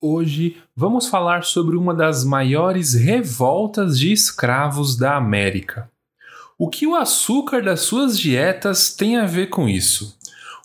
Hoje vamos falar sobre uma das maiores revoltas de escravos da América. O que o açúcar das suas dietas tem a ver com isso?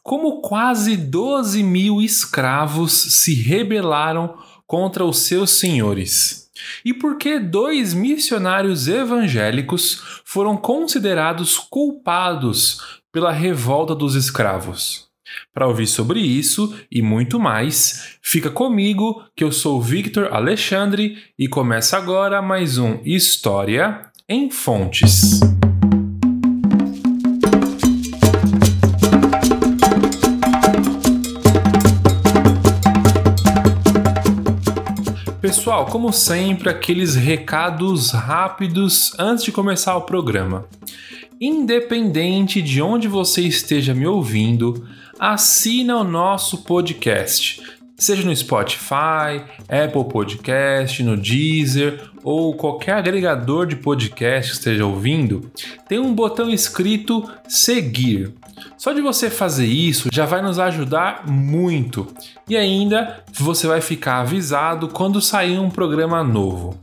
Como quase 12 mil escravos se rebelaram contra os seus senhores? E por que dois missionários evangélicos foram considerados culpados pela revolta dos escravos? Para ouvir sobre isso e muito mais, fica comigo que eu sou Victor Alexandre e começa agora mais um História em Fontes. Pessoal, como sempre, aqueles recados rápidos antes de começar o programa. Independente de onde você esteja me ouvindo, assina o nosso podcast. Seja no Spotify, Apple Podcast, no Deezer ou qualquer agregador de podcast que esteja ouvindo, tem um botão escrito seguir. Só de você fazer isso já vai nos ajudar muito e ainda você vai ficar avisado quando sair um programa novo.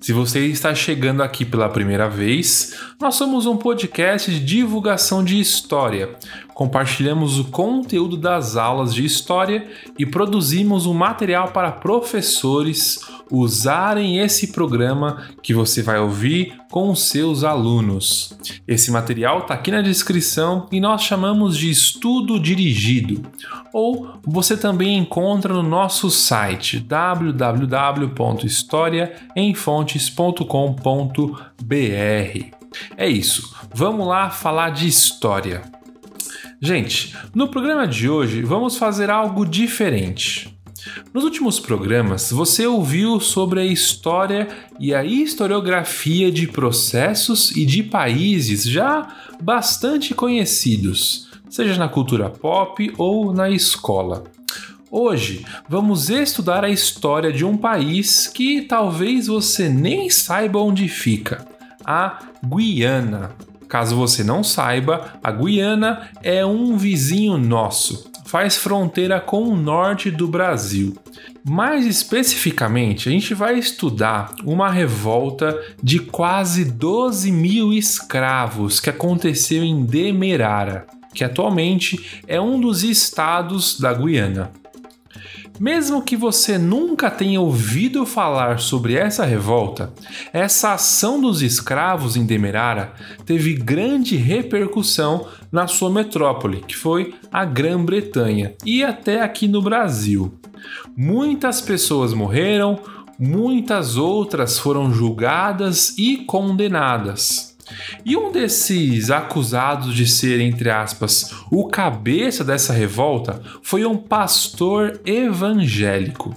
Se você está chegando aqui pela primeira vez, nós somos um podcast de divulgação de história. Compartilhamos o conteúdo das aulas de história e produzimos um material para professores usarem esse programa que você vai ouvir com seus alunos. Esse material está aqui na descrição e nós chamamos de estudo dirigido. Ou você também encontra no nosso site www.historiaemfontes.com.br. É isso, vamos lá falar de história. Gente, no programa de hoje vamos fazer algo diferente. Nos últimos programas, você ouviu sobre a história e a historiografia de processos e de países já bastante conhecidos, seja na cultura pop ou na escola. Hoje vamos estudar a história de um país que talvez você nem saiba onde fica, a Guiana. Caso você não saiba, a Guiana é um vizinho nosso faz fronteira com o norte do Brasil. Mais especificamente, a gente vai estudar uma revolta de quase 12 mil escravos que aconteceu em Demerara, que atualmente é um dos estados da Guiana. Mesmo que você nunca tenha ouvido falar sobre essa revolta, essa ação dos escravos em Demerara teve grande repercussão na sua metrópole, que foi a Grã-Bretanha, e até aqui no Brasil. Muitas pessoas morreram, muitas outras foram julgadas e condenadas. E um desses acusados de ser, entre aspas, o cabeça dessa revolta foi um pastor evangélico.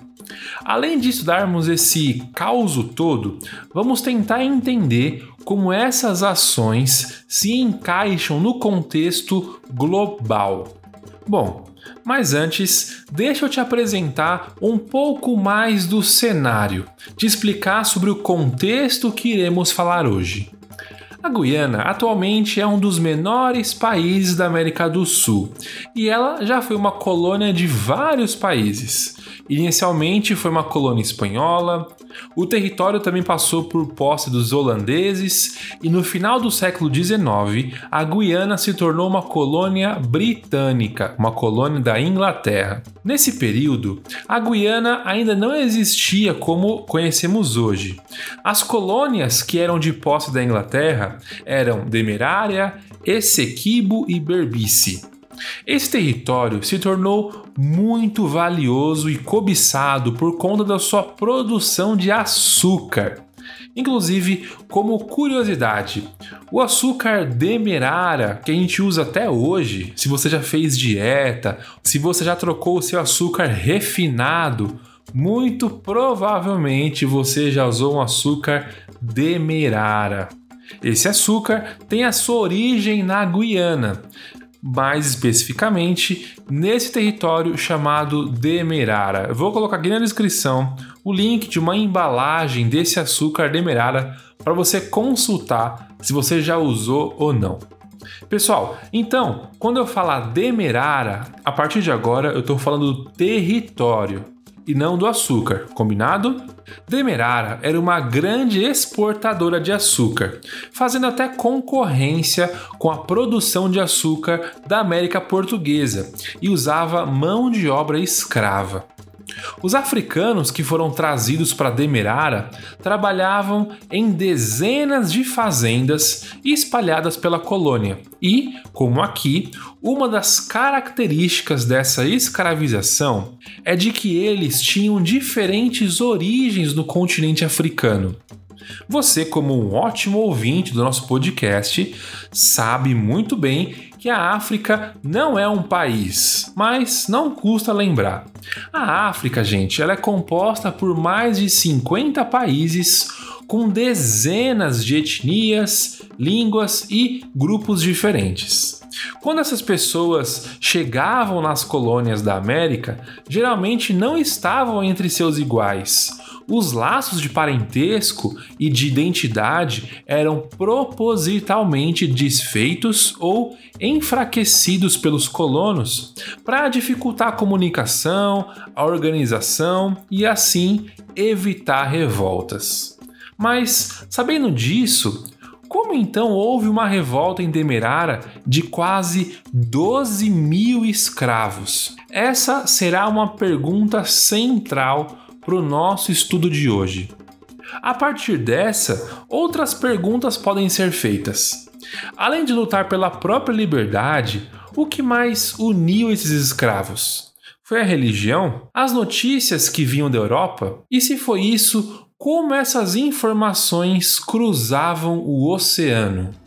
Além de estudarmos esse caos todo, vamos tentar entender como essas ações se encaixam no contexto global. Bom, mas antes, deixa eu te apresentar um pouco mais do cenário, te explicar sobre o contexto que iremos falar hoje. A Guiana atualmente é um dos menores países da América do Sul e ela já foi uma colônia de vários países. Inicialmente foi uma colônia espanhola, o território também passou por posse dos holandeses e no final do século XIX a Guiana se tornou uma colônia britânica, uma colônia da Inglaterra. Nesse período, a Guiana ainda não existia como conhecemos hoje. As colônias que eram de posse da Inglaterra eram Demerária, Essequibo e Berbice. Esse território se tornou muito valioso e cobiçado por conta da sua produção de açúcar. Inclusive, como curiosidade, o açúcar demerara que a gente usa até hoje, se você já fez dieta, se você já trocou o seu açúcar refinado, muito provavelmente você já usou um açúcar demerara. Esse açúcar tem a sua origem na Guiana, mais especificamente nesse território chamado Demerara. Eu vou colocar aqui na descrição o link de uma embalagem desse açúcar Demerara para você consultar se você já usou ou não. Pessoal, então, quando eu falar Demerara, a partir de agora eu estou falando do território. E não do açúcar, combinado? Demerara era uma grande exportadora de açúcar, fazendo até concorrência com a produção de açúcar da América Portuguesa e usava mão de obra escrava. Os africanos que foram trazidos para Demerara trabalhavam em dezenas de fazendas espalhadas pela colônia. E, como aqui, uma das características dessa escravização é de que eles tinham diferentes origens no continente africano. Você, como um ótimo ouvinte do nosso podcast, sabe muito bem que a África não é um país, mas não custa lembrar. A África, gente, ela é composta por mais de 50 países com dezenas de etnias, línguas e grupos diferentes. Quando essas pessoas chegavam nas colônias da América, geralmente não estavam entre seus iguais os laços de parentesco e de identidade eram propositalmente desfeitos ou enfraquecidos pelos colonos para dificultar a comunicação, a organização e assim evitar revoltas. Mas, sabendo disso, como então houve uma revolta em Demerara de quase 12 mil escravos? Essa será uma pergunta central para o nosso estudo de hoje. A partir dessa, outras perguntas podem ser feitas. Além de lutar pela própria liberdade, o que mais uniu esses escravos? Foi a religião? As notícias que vinham da Europa? E se foi isso, como essas informações cruzavam o oceano?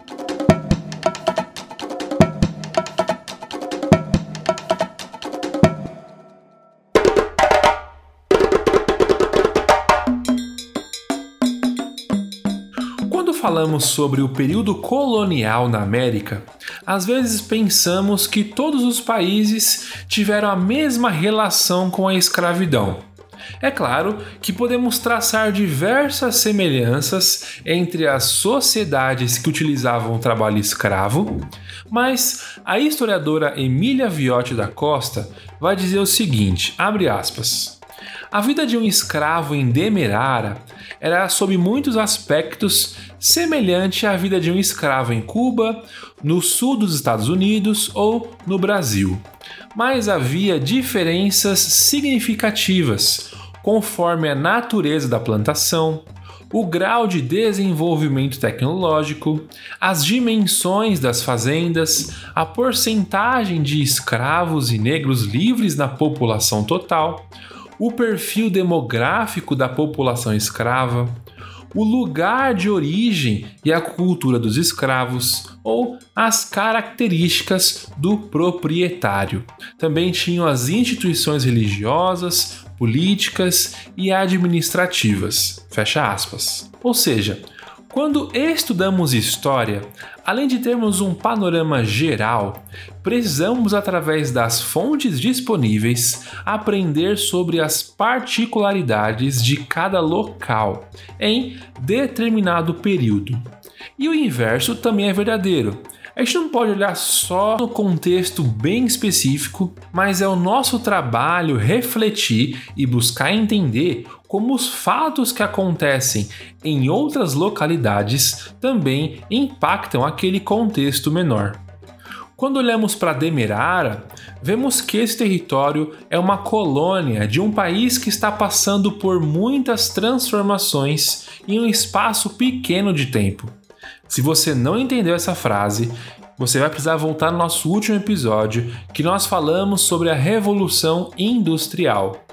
Falamos sobre o período colonial na América, às vezes pensamos que todos os países tiveram a mesma relação com a escravidão. É claro que podemos traçar diversas semelhanças entre as sociedades que utilizavam o trabalho escravo, mas a historiadora Emília Viotti da Costa vai dizer o seguinte, abre aspas: A vida de um escravo em Demerara era sob muitos aspectos semelhante à vida de um escravo em Cuba, no sul dos Estados Unidos ou no Brasil. Mas havia diferenças significativas conforme a natureza da plantação, o grau de desenvolvimento tecnológico, as dimensões das fazendas, a porcentagem de escravos e negros livres na população total, o perfil demográfico da população escrava, o lugar de origem e a cultura dos escravos ou as características do proprietário. Também tinham as instituições religiosas, políticas e administrativas. Fecha aspas. Ou seja, quando estudamos história, além de termos um panorama geral, precisamos, através das fontes disponíveis, aprender sobre as particularidades de cada local em determinado período. E o inverso também é verdadeiro. A gente não pode olhar só no contexto bem específico, mas é o nosso trabalho refletir e buscar entender como os fatos que acontecem em outras localidades também impactam aquele contexto menor. Quando olhamos para Demerara, vemos que esse território é uma colônia de um país que está passando por muitas transformações em um espaço pequeno de tempo. Se você não entendeu essa frase, você vai precisar voltar no nosso último episódio que nós falamos sobre a Revolução Industrial.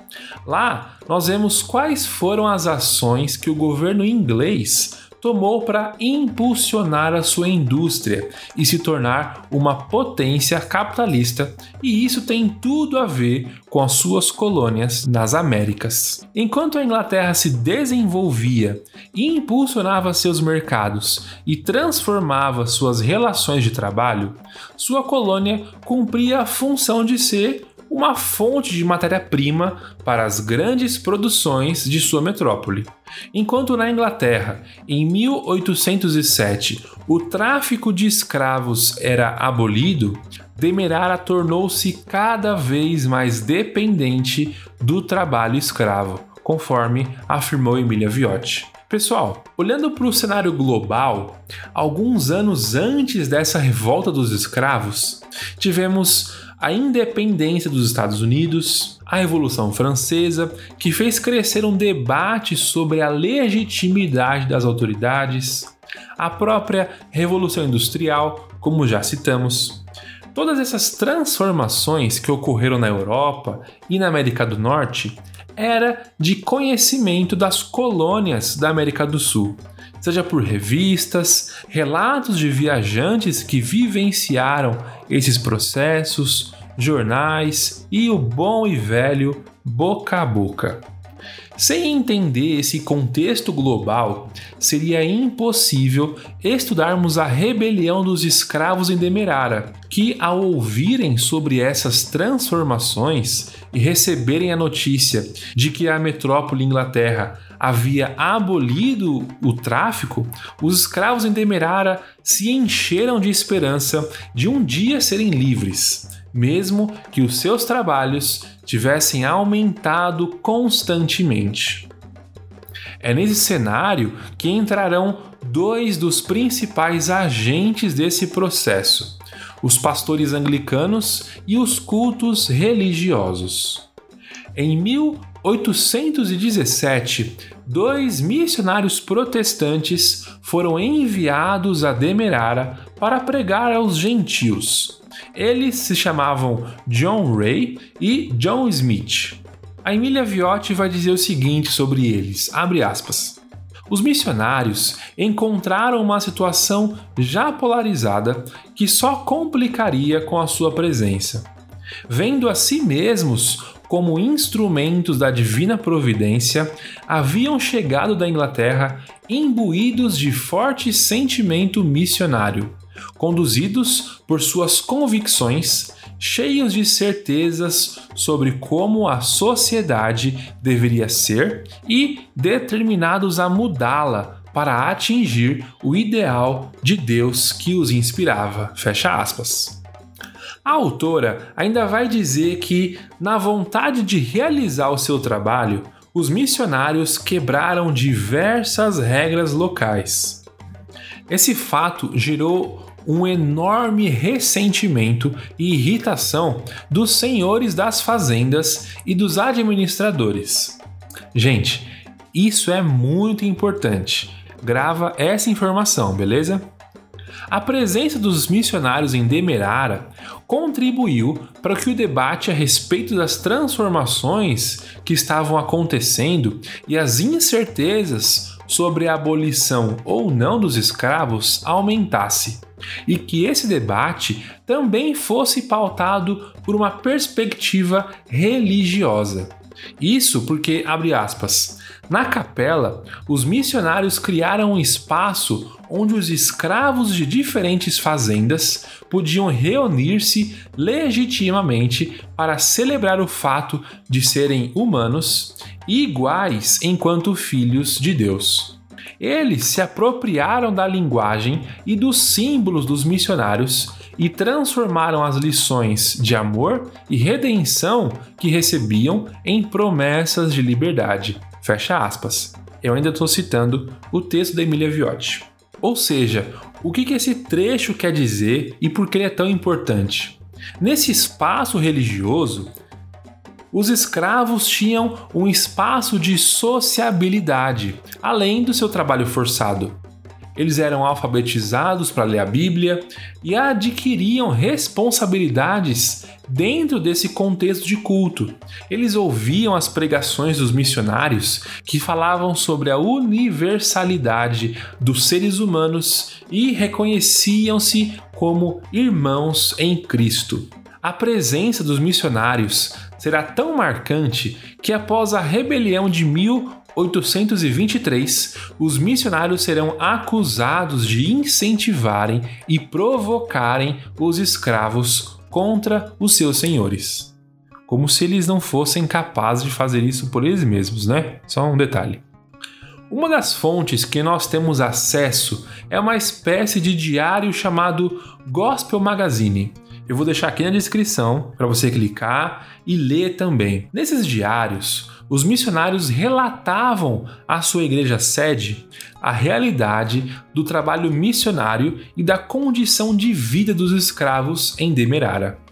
Lá, nós vemos quais foram as ações que o governo inglês tomou para impulsionar a sua indústria e se tornar uma potência capitalista, e isso tem tudo a ver com as suas colônias nas Américas. Enquanto a Inglaterra se desenvolvia e impulsionava seus mercados e transformava suas relações de trabalho, sua colônia cumpria a função de ser uma fonte de matéria-prima para as grandes produções de sua metrópole. Enquanto na Inglaterra, em 1807, o tráfico de escravos era abolido, Demerara tornou-se cada vez mais dependente do trabalho escravo, conforme afirmou Emília Viotti. Pessoal, olhando para o cenário global, alguns anos antes dessa revolta dos escravos, tivemos a independência dos Estados Unidos, a Revolução Francesa, que fez crescer um debate sobre a legitimidade das autoridades, a própria Revolução Industrial, como já citamos. Todas essas transformações que ocorreram na Europa e na América do Norte era de conhecimento das colônias da América do Sul, seja por revistas, relatos de viajantes que vivenciaram esses processos, jornais e o bom e velho boca a boca. Sem entender esse contexto global, seria impossível estudarmos a rebelião dos escravos em Demerara, que, ao ouvirem sobre essas transformações e receberem a notícia de que a metrópole Inglaterra havia abolido o tráfico, os escravos em Demerara se encheram de esperança de um dia serem livres mesmo que os seus trabalhos tivessem aumentado constantemente. É nesse cenário que entrarão dois dos principais agentes desse processo: os pastores anglicanos e os cultos religiosos. Em 1817, dois missionários protestantes foram enviados a Demerara para pregar aos gentios. Eles se chamavam John Ray e John Smith. A Emília Viotti vai dizer o seguinte sobre eles, aspas, Os missionários encontraram uma situação já polarizada que só complicaria com a sua presença. Vendo a si mesmos como instrumentos da divina providência, haviam chegado da Inglaterra imbuídos de forte sentimento missionário conduzidos por suas convicções, cheios de certezas sobre como a sociedade deveria ser e determinados a mudá-la para atingir o ideal de Deus que os inspirava. Fecha aspas. A autora ainda vai dizer que, na vontade de realizar o seu trabalho, os missionários quebraram diversas regras locais. Esse fato gerou um enorme ressentimento e irritação dos senhores das fazendas e dos administradores. Gente, isso é muito importante. Grava essa informação, beleza? A presença dos missionários em Demerara contribuiu para que o debate a respeito das transformações que estavam acontecendo e as incertezas sobre a abolição ou não dos escravos aumentasse e que esse debate também fosse pautado por uma perspectiva religiosa. Isso porque, abre aspas, na capela, os missionários criaram um espaço onde os escravos de diferentes fazendas podiam reunir-se legitimamente para celebrar o fato de serem humanos iguais enquanto filhos de Deus. Eles se apropriaram da linguagem e dos símbolos dos missionários e transformaram as lições de amor e redenção que recebiam em promessas de liberdade. Fecha aspas. Eu ainda estou citando o texto da Emília Viotti. Ou seja, o que esse trecho quer dizer e por que ele é tão importante? Nesse espaço religioso, os escravos tinham um espaço de sociabilidade, além do seu trabalho forçado. Eles eram alfabetizados para ler a Bíblia e adquiriam responsabilidades dentro desse contexto de culto. Eles ouviam as pregações dos missionários que falavam sobre a universalidade dos seres humanos e reconheciam-se como irmãos em Cristo. A presença dos missionários será tão marcante que após a rebelião de 1823, os missionários serão acusados de incentivarem e provocarem os escravos contra os seus senhores. como se eles não fossem capazes de fazer isso por eles mesmos, né? Só um detalhe. Uma das fontes que nós temos acesso é uma espécie de diário chamado Gospel Magazine. Eu vou deixar aqui na descrição para você clicar e ler também. Nesses diários, os missionários relatavam à sua igreja sede a realidade do trabalho missionário e da condição de vida dos escravos em Demerara.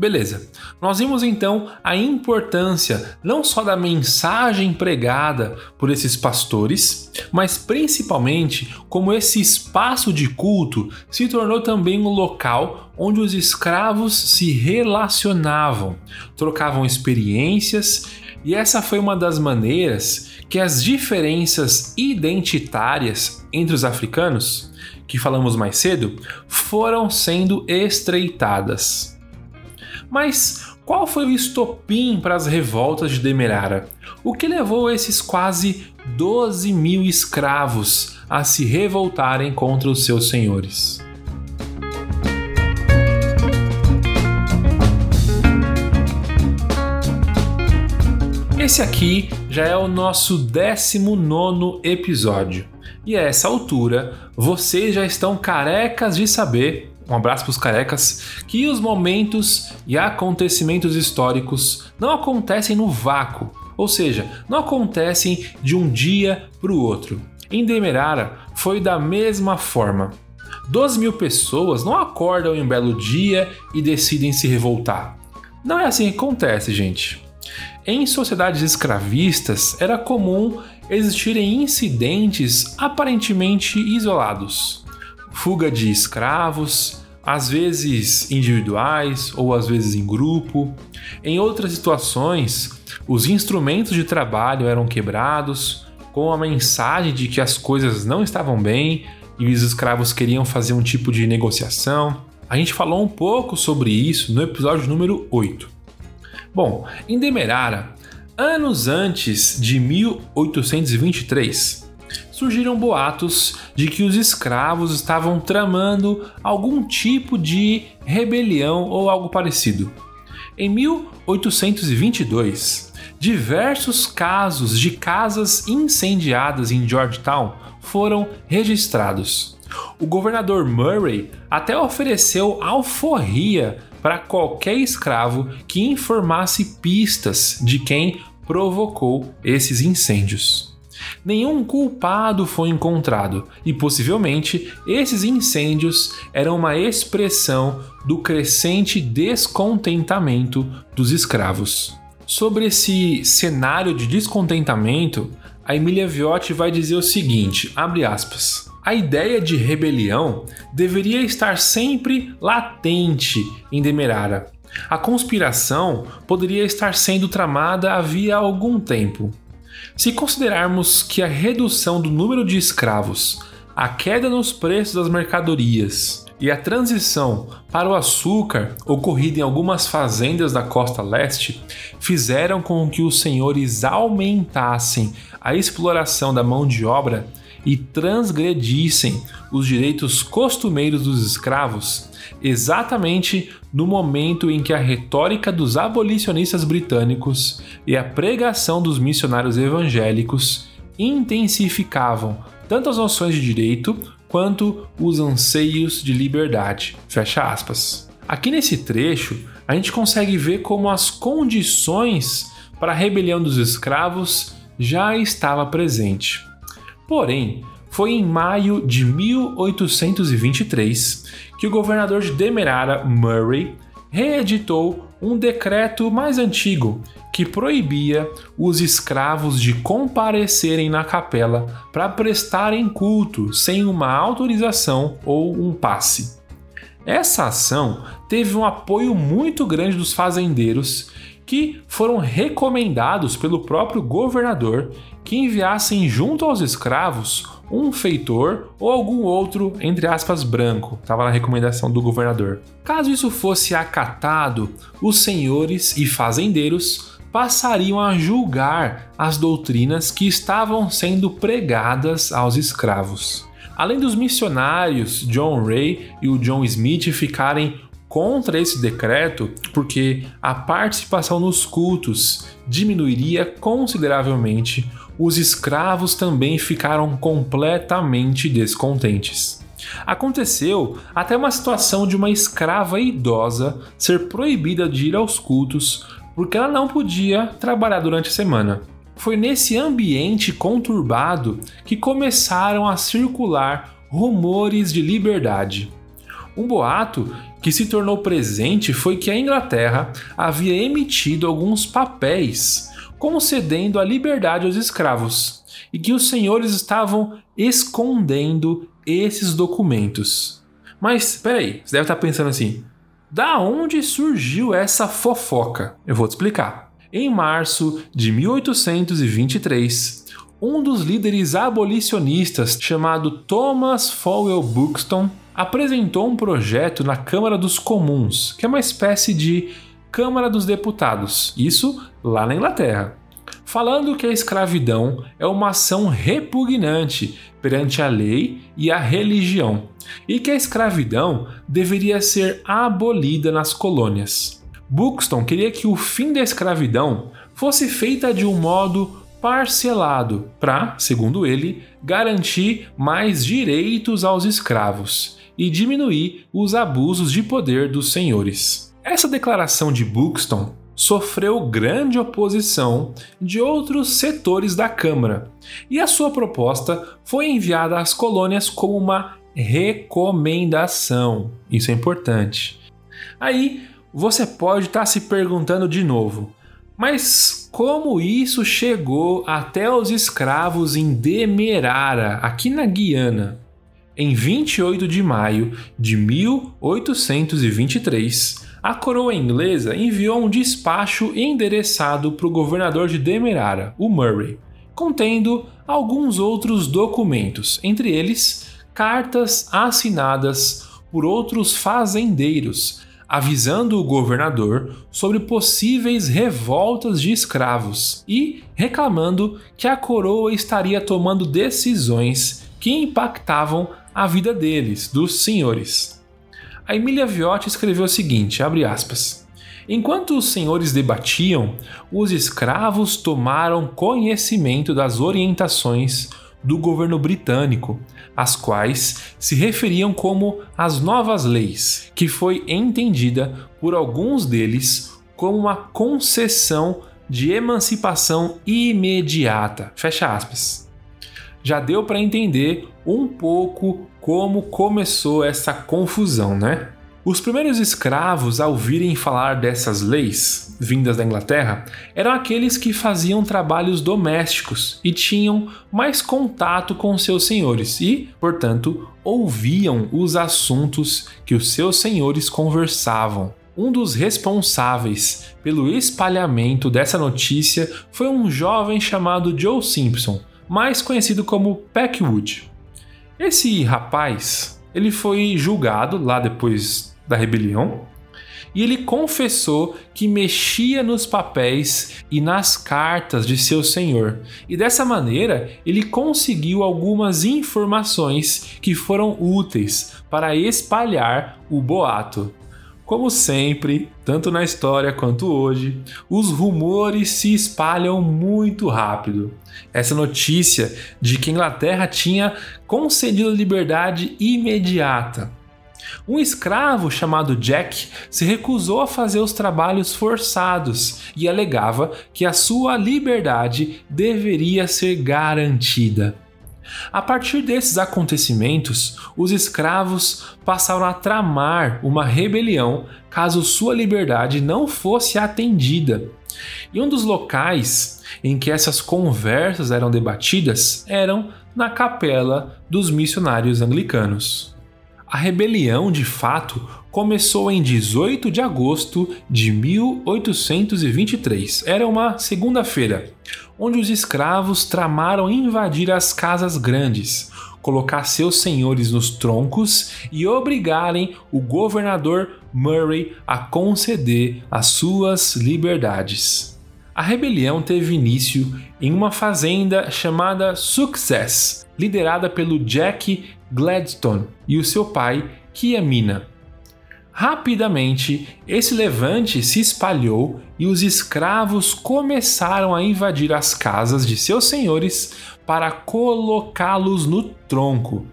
Beleza, nós vimos então a importância não só da mensagem pregada por esses pastores, mas principalmente como esse espaço de culto se tornou também um local onde os escravos se relacionavam, trocavam experiências, e essa foi uma das maneiras que as diferenças identitárias entre os africanos, que falamos mais cedo, foram sendo estreitadas. Mas qual foi o estopim para as revoltas de Demerara? O que levou esses quase 12 mil escravos a se revoltarem contra os seus senhores? Esse aqui já é o nosso 19 episódio. E a essa altura, vocês já estão carecas de saber um abraço para os carecas, que os momentos e acontecimentos históricos não acontecem no vácuo, ou seja, não acontecem de um dia para o outro. Em Demerara foi da mesma forma. 12 mil pessoas não acordam em um belo dia e decidem se revoltar. Não é assim que acontece, gente. Em sociedades escravistas era comum existirem incidentes aparentemente isolados. Fuga de escravos, às vezes individuais ou às vezes em grupo. Em outras situações, os instrumentos de trabalho eram quebrados, com a mensagem de que as coisas não estavam bem e os escravos queriam fazer um tipo de negociação. A gente falou um pouco sobre isso no episódio número 8. Bom, em Demerara, anos antes de 1823, surgiram boatos de que os escravos estavam tramando algum tipo de rebelião ou algo parecido. Em 1822, diversos casos de casas incendiadas em Georgetown foram registrados. O governador Murray até ofereceu alforria para qualquer escravo que informasse pistas de quem provocou esses incêndios. Nenhum culpado foi encontrado e possivelmente esses incêndios eram uma expressão do crescente descontentamento dos escravos. Sobre esse cenário de descontentamento, a Emília Viotti vai dizer o seguinte, abre aspas: a ideia de rebelião deveria estar sempre latente em Demerara. A conspiração poderia estar sendo tramada havia algum tempo. Se considerarmos que a redução do número de escravos, a queda nos preços das mercadorias e a transição para o açúcar ocorrida em algumas fazendas da costa leste fizeram com que os senhores aumentassem a exploração da mão de obra e transgredissem os direitos costumeiros dos escravos, exatamente no momento em que a retórica dos abolicionistas britânicos e a pregação dos missionários evangélicos intensificavam tanto as noções de direito quanto os anseios de liberdade. Fecha aspas. Aqui nesse trecho, a gente consegue ver como as condições para a rebelião dos escravos já estava presente. Porém, foi em maio de 1823 que o governador de Demerara, Murray, reeditou um decreto mais antigo que proibia os escravos de comparecerem na capela para prestarem culto sem uma autorização ou um passe. Essa ação teve um apoio muito grande dos fazendeiros que foram recomendados pelo próprio governador que enviassem junto aos escravos um feitor ou algum outro, entre aspas, branco. Estava na recomendação do governador. Caso isso fosse acatado, os senhores e fazendeiros passariam a julgar as doutrinas que estavam sendo pregadas aos escravos. Além dos missionários John Ray e o John Smith ficarem contra esse decreto porque a participação nos cultos diminuiria consideravelmente, os escravos também ficaram completamente descontentes. Aconteceu até uma situação de uma escrava idosa ser proibida de ir aos cultos porque ela não podia trabalhar durante a semana. Foi nesse ambiente conturbado que começaram a circular rumores de liberdade. Um boato que se tornou presente foi que a Inglaterra havia emitido alguns papéis concedendo a liberdade aos escravos e que os senhores estavam escondendo esses documentos. Mas peraí, você deve estar pensando assim: da onde surgiu essa fofoca? Eu vou te explicar. Em março de 1823, um dos líderes abolicionistas, chamado Thomas Fowell Buxton, apresentou um projeto na Câmara dos Comuns, que é uma espécie de Câmara dos Deputados, isso lá na Inglaterra, falando que a escravidão é uma ação repugnante perante a lei e a religião, e que a escravidão deveria ser abolida nas colônias. Buxton queria que o fim da escravidão fosse feita de um modo parcelado para, segundo ele, garantir mais direitos aos escravos e diminuir os abusos de poder dos senhores. Essa declaração de Buxton sofreu grande oposição de outros setores da Câmara, e a sua proposta foi enviada às colônias como uma recomendação. Isso é importante. Aí você pode estar se perguntando de novo, mas como isso chegou até os escravos em Demerara, aqui na Guiana? Em 28 de maio de 1823, a coroa inglesa enviou um despacho endereçado para o governador de Demerara, o Murray, contendo alguns outros documentos, entre eles cartas assinadas por outros fazendeiros, avisando o governador sobre possíveis revoltas de escravos e reclamando que a coroa estaria tomando decisões que impactavam a vida deles, dos senhores. A Emília Viotti escreveu o seguinte, abre aspas, Enquanto os senhores debatiam, os escravos tomaram conhecimento das orientações do governo britânico, as quais se referiam como as novas leis, que foi entendida por alguns deles como uma concessão de emancipação imediata. Fecha aspas já deu para entender um pouco como começou essa confusão, né? Os primeiros escravos a ouvirem falar dessas leis vindas da Inglaterra eram aqueles que faziam trabalhos domésticos e tinham mais contato com seus senhores e, portanto, ouviam os assuntos que os seus senhores conversavam. Um dos responsáveis pelo espalhamento dessa notícia foi um jovem chamado Joe Simpson, mais conhecido como Packwood. Esse rapaz, ele foi julgado lá depois da rebelião e ele confessou que mexia nos papéis e nas cartas de seu senhor, e dessa maneira ele conseguiu algumas informações que foram úteis para espalhar o boato. Como sempre, tanto na história quanto hoje, os rumores se espalham muito rápido. Essa notícia de que a Inglaterra tinha concedido liberdade imediata. Um escravo chamado Jack se recusou a fazer os trabalhos forçados e alegava que a sua liberdade deveria ser garantida. A partir desses acontecimentos, os escravos passaram a tramar uma rebelião caso sua liberdade não fosse atendida. E um dos locais em que essas conversas eram debatidas eram na capela dos missionários anglicanos. A rebelião, de fato, começou em 18 de agosto de 1823. Era uma segunda-feira, onde os escravos tramaram invadir as casas grandes, colocar seus senhores nos troncos e obrigarem o governador Murray a conceder as suas liberdades. A rebelião teve início em uma fazenda chamada Success, liderada pelo Jack Gladstone e o seu pai, Kiamina. Rapidamente, esse levante se espalhou e os escravos começaram a invadir as casas de seus senhores para colocá-los no tronco.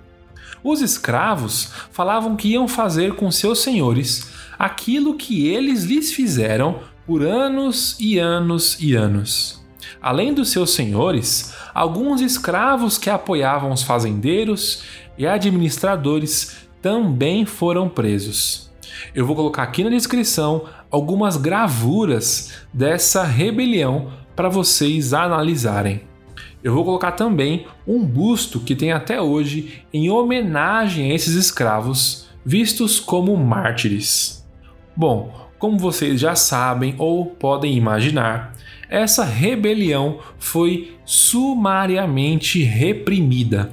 Os escravos falavam que iam fazer com seus senhores aquilo que eles lhes fizeram por anos e anos e anos. Além dos seus senhores, alguns escravos que apoiavam os fazendeiros e administradores também foram presos. Eu vou colocar aqui na descrição algumas gravuras dessa rebelião para vocês analisarem. Eu vou colocar também um busto que tem até hoje em homenagem a esses escravos, vistos como mártires. Bom, como vocês já sabem ou podem imaginar, essa rebelião foi sumariamente reprimida.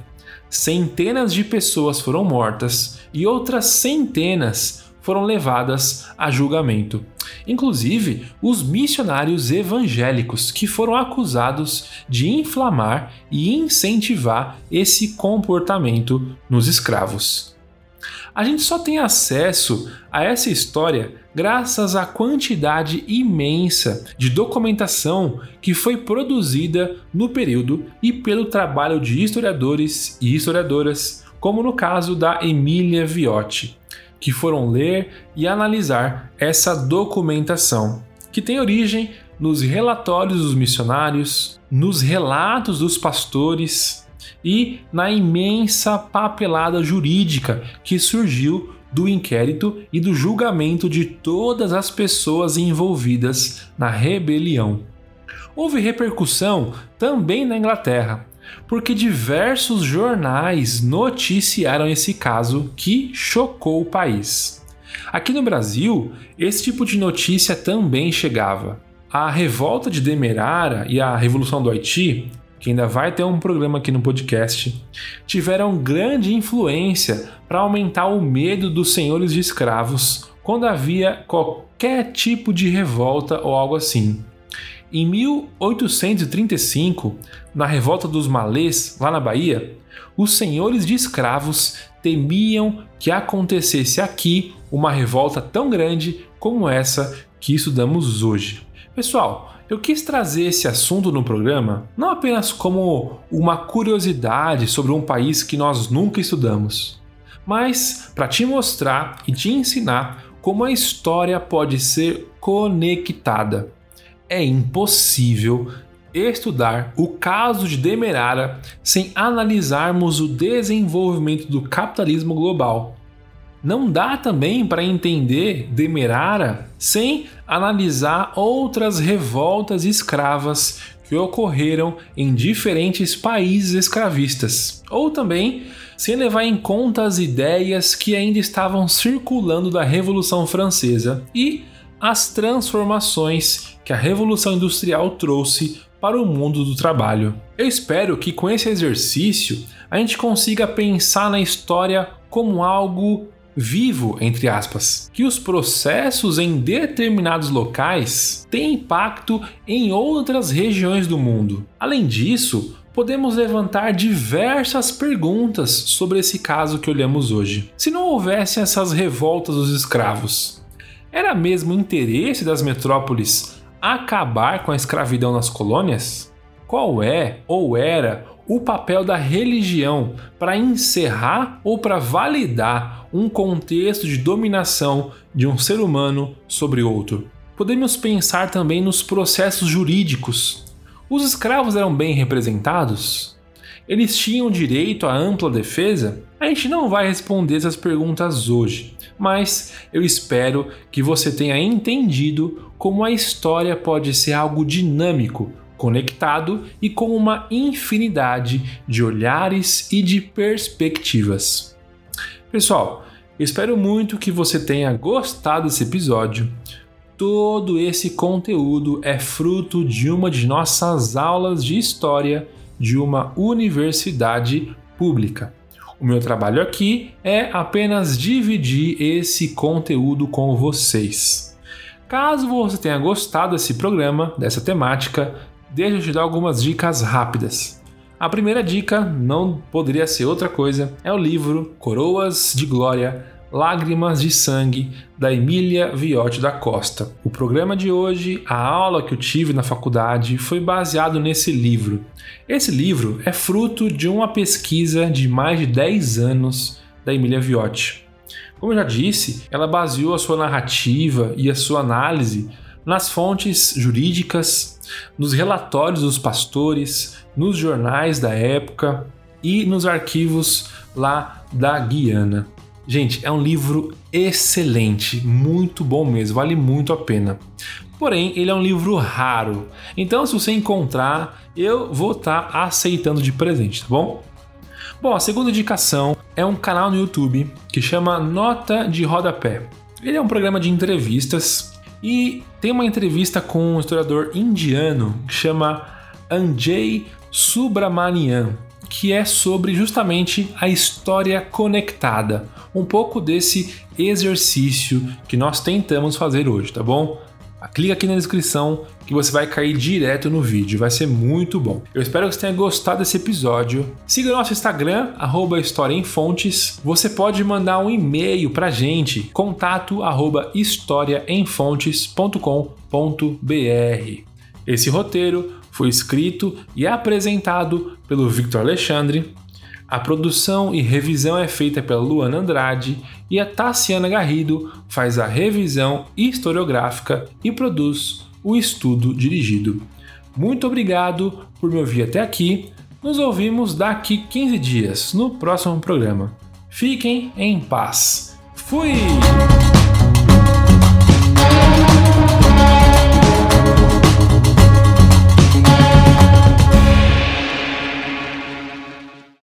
Centenas de pessoas foram mortas e outras centenas foram levadas a julgamento. Inclusive, os missionários evangélicos que foram acusados de inflamar e incentivar esse comportamento nos escravos. A gente só tem acesso a essa história graças à quantidade imensa de documentação que foi produzida no período e pelo trabalho de historiadores e historiadoras, como no caso da Emília Viotti, que foram ler e analisar essa documentação, que tem origem nos relatórios dos missionários, nos relatos dos pastores e na imensa papelada jurídica que surgiu do inquérito e do julgamento de todas as pessoas envolvidas na rebelião. Houve repercussão também na Inglaterra, porque diversos jornais noticiaram esse caso que chocou o país. Aqui no Brasil, esse tipo de notícia também chegava. A revolta de Demerara e a Revolução do Haiti que ainda vai ter um programa aqui no podcast, tiveram grande influência para aumentar o medo dos senhores de escravos quando havia qualquer tipo de revolta ou algo assim. Em 1835, na revolta dos malês, lá na Bahia, os senhores de escravos temiam que acontecesse aqui uma revolta tão grande como essa que estudamos hoje. Pessoal, eu quis trazer esse assunto no programa não apenas como uma curiosidade sobre um país que nós nunca estudamos, mas para te mostrar e te ensinar como a história pode ser conectada. É impossível estudar o caso de Demerara sem analisarmos o desenvolvimento do capitalismo global. Não dá também para entender Demerara sem analisar outras revoltas escravas que ocorreram em diferentes países escravistas, ou também sem levar em conta as ideias que ainda estavam circulando da Revolução Francesa e as transformações que a Revolução Industrial trouxe para o mundo do trabalho. Eu espero que com esse exercício a gente consiga pensar na história como algo vivo, entre aspas, que os processos em determinados locais têm impacto em outras regiões do mundo. Além disso, podemos levantar diversas perguntas sobre esse caso que olhamos hoje. Se não houvesse essas revoltas dos escravos, era mesmo interesse das metrópoles acabar com a escravidão nas colônias? Qual é ou era o papel da religião para encerrar ou para validar um contexto de dominação de um ser humano sobre outro. Podemos pensar também nos processos jurídicos. Os escravos eram bem representados? Eles tinham direito à ampla defesa? A gente não vai responder essas perguntas hoje, mas eu espero que você tenha entendido como a história pode ser algo dinâmico conectado e com uma infinidade de olhares e de perspectivas. Pessoal, espero muito que você tenha gostado desse episódio. Todo esse conteúdo é fruto de uma de nossas aulas de história de uma universidade pública. O meu trabalho aqui é apenas dividir esse conteúdo com vocês. Caso você tenha gostado desse programa, dessa temática, deixa eu te dar algumas dicas rápidas. A primeira dica, não poderia ser outra coisa, é o livro Coroas de Glória Lágrimas de Sangue, da Emília Viotti da Costa. O programa de hoje, a aula que eu tive na faculdade, foi baseado nesse livro. Esse livro é fruto de uma pesquisa de mais de 10 anos da Emília Viotti. Como eu já disse, ela baseou a sua narrativa e a sua análise nas fontes jurídicas, nos relatórios dos pastores, nos jornais da época e nos arquivos lá da Guiana. Gente, é um livro excelente, muito bom mesmo, vale muito a pena. Porém, ele é um livro raro, então se você encontrar, eu vou estar tá aceitando de presente, tá bom? Bom, a segunda indicação é um canal no YouTube que chama Nota de Rodapé. Ele é um programa de entrevistas e tem uma entrevista com um historiador indiano que chama Anjay Subramanian, que é sobre justamente a história conectada, um pouco desse exercício que nós tentamos fazer hoje, tá bom? Clica aqui na descrição que você vai cair direto no vídeo, vai ser muito bom. Eu espero que você tenha gostado desse episódio. Siga o nosso Instagram, arroba História em Fontes. Você pode mandar um e-mail pra gente, contato arroba historiaemfontes.com.br. Esse roteiro foi escrito e apresentado pelo Victor Alexandre. A produção e revisão é feita pela Luana Andrade e a Tassiana Garrido faz a revisão historiográfica e produz o estudo dirigido. Muito obrigado por me ouvir até aqui. Nos ouvimos daqui 15 dias no próximo programa. Fiquem em paz. Fui!